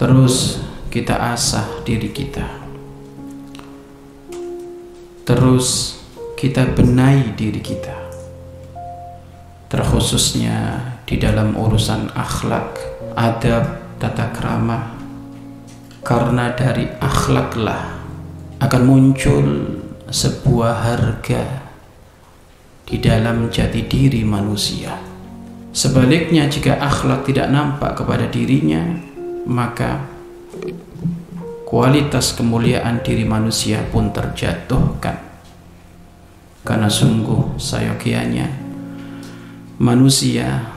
terus kita asah diri kita. Terus kita benahi diri kita. Terkhususnya di dalam urusan akhlak adab tata krama. Karena dari akhlaklah akan muncul sebuah harga di dalam jati diri manusia. Sebaliknya jika akhlak tidak nampak kepada dirinya, maka kualitas kemuliaan diri manusia pun terjatuhkan. Karena sungguh sayogianya manusia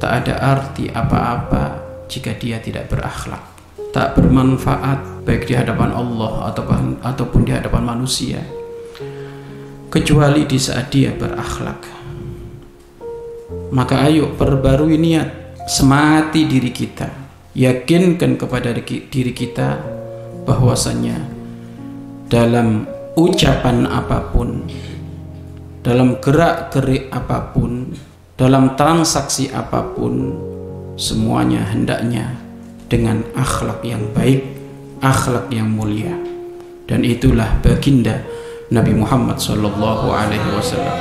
tak ada arti apa-apa jika dia tidak berakhlak. Tak bermanfaat baik di hadapan Allah ataupun ataupun di hadapan manusia kecuali di saat dia berakhlak. Maka ayo perbarui niat, semati diri kita, yakinkan kepada diri kita bahwasanya dalam ucapan apa pun, dalam gerak-gerik apa pun, dalam transaksi apa pun, semuanya hendaknya dengan akhlak yang baik, akhlak yang mulia. Dan itulah baginda Nabi Muhammad sallallahu alaihi wasallam